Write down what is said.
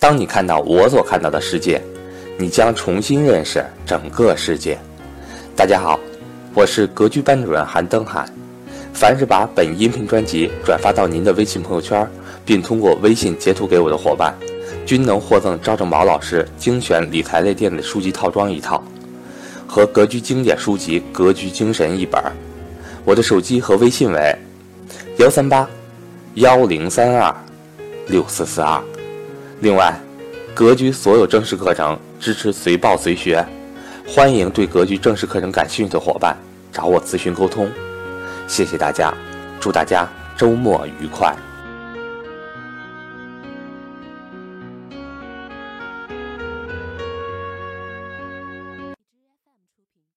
当你看到我所看到的世界，你将重新认识整个世界。大家好，我是格局班主任韩登海。凡是把本音频专辑转发到您的微信朋友圈，并通过微信截图给我的伙伴，均能获赠赵正宝老师精选理财类电子书籍套装一套，和格局经典书籍《格局精神》一本。我的手机和微信为幺三八幺零三二六四四二。另外，格局所有正式课程支持随报随学，欢迎对格局正式课程感兴趣的伙伴找我咨询沟通。谢谢大家，祝大家周末愉快。